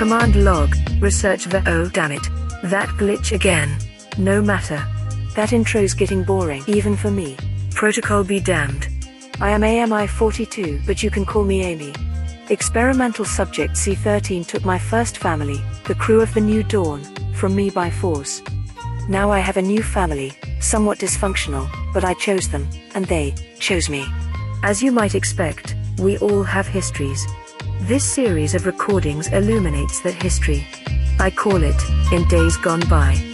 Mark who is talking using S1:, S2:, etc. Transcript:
S1: Command log, research the oh damn it. That glitch again. No matter. That intro's getting boring, even for me. Protocol be damned. I am AMI 42, but you can call me Amy. Experimental subject C13 took my first family, the crew of the New Dawn, from me by force. Now I have a new family, somewhat dysfunctional, but I chose them, and they chose me. As you might expect, we all have histories. This series of recordings illuminates that history. I call it, In Days Gone By.